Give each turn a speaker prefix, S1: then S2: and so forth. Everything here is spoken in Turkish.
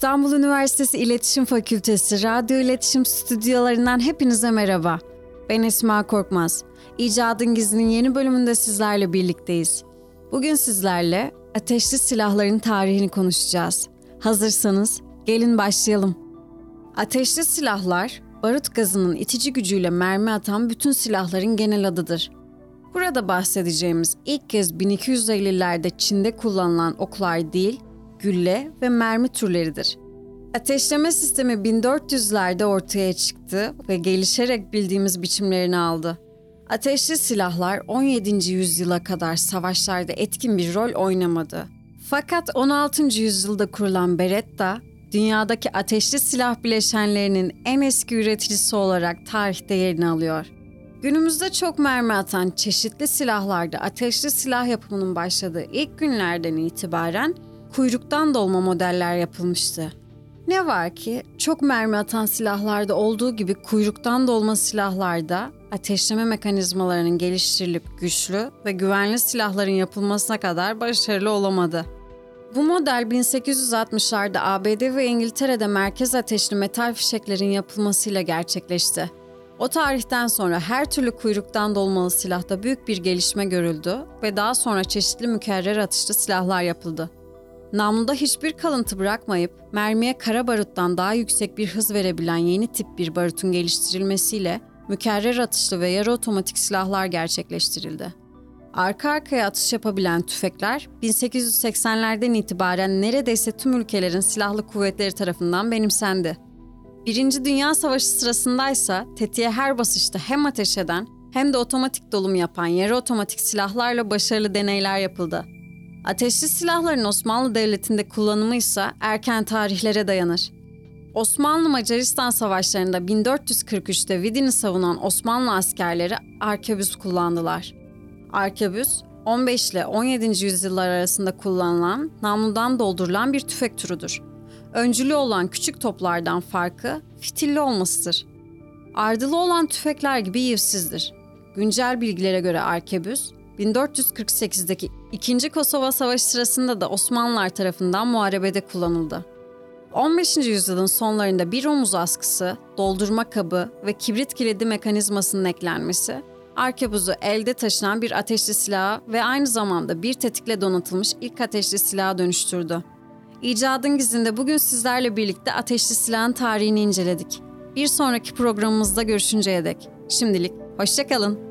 S1: İstanbul Üniversitesi İletişim Fakültesi Radyo İletişim Stüdyolarından hepinize merhaba. Ben Esma Korkmaz. İcadın Gizli'nin yeni bölümünde sizlerle birlikteyiz. Bugün sizlerle ateşli silahların tarihini konuşacağız. Hazırsanız gelin başlayalım. Ateşli silahlar, barut gazının itici gücüyle mermi atan bütün silahların genel adıdır. Burada bahsedeceğimiz ilk kez 1250'lerde Çin'de kullanılan oklar değil, gülle ve mermi türleridir. Ateşleme sistemi 1400'lerde ortaya çıktı ve gelişerek bildiğimiz biçimlerini aldı. Ateşli silahlar 17. yüzyıla kadar savaşlarda etkin bir rol oynamadı. Fakat 16. yüzyılda kurulan Beretta, dünyadaki ateşli silah bileşenlerinin en eski üreticisi olarak tarihte yerini alıyor. Günümüzde çok mermi atan çeşitli silahlarda ateşli silah yapımının başladığı ilk günlerden itibaren kuyruktan dolma modeller yapılmıştı. Ne var ki çok mermi atan silahlarda olduğu gibi kuyruktan dolma silahlarda ateşleme mekanizmalarının geliştirilip güçlü ve güvenli silahların yapılmasına kadar başarılı olamadı. Bu model 1860'larda ABD ve İngiltere'de merkez ateşli metal fişeklerin yapılmasıyla gerçekleşti. O tarihten sonra her türlü kuyruktan dolmalı silahta büyük bir gelişme görüldü ve daha sonra çeşitli mükerrer atışlı silahlar yapıldı. Namluda hiçbir kalıntı bırakmayıp mermiye kara baruttan daha yüksek bir hız verebilen yeni tip bir barutun geliştirilmesiyle mükerrer atışlı ve yarı otomatik silahlar gerçekleştirildi. Arka arkaya atış yapabilen tüfekler 1880'lerden itibaren neredeyse tüm ülkelerin silahlı kuvvetleri tarafından benimsendi. Birinci Dünya Savaşı sırasındaysa tetiğe her basışta hem ateş eden hem de otomatik dolum yapan yarı otomatik silahlarla başarılı deneyler yapıldı. Ateşli silahların Osmanlı Devleti'nde kullanımı ise erken tarihlere dayanır. Osmanlı-Macaristan savaşlarında 1443'te Vidin'i savunan Osmanlı askerleri arkebüs kullandılar. Arkebüs, 15 ile 17. yüzyıllar arasında kullanılan, namludan doldurulan bir tüfek türüdür. Öncülü olan küçük toplardan farkı fitilli olmasıdır. Ardılı olan tüfekler gibi yivsizdir. Güncel bilgilere göre arkebüs, 1448'deki 2. Kosova Savaşı sırasında da Osmanlılar tarafından muharebede kullanıldı. 15. yüzyılın sonlarında bir omuz askısı, doldurma kabı ve kibrit kilidi mekanizmasının eklenmesi, arkebuzu elde taşınan bir ateşli silaha ve aynı zamanda bir tetikle donatılmış ilk ateşli silaha dönüştürdü. İcadın gizinde bugün sizlerle birlikte ateşli silahın tarihini inceledik. Bir sonraki programımızda görüşünceye dek. Şimdilik hoşçakalın.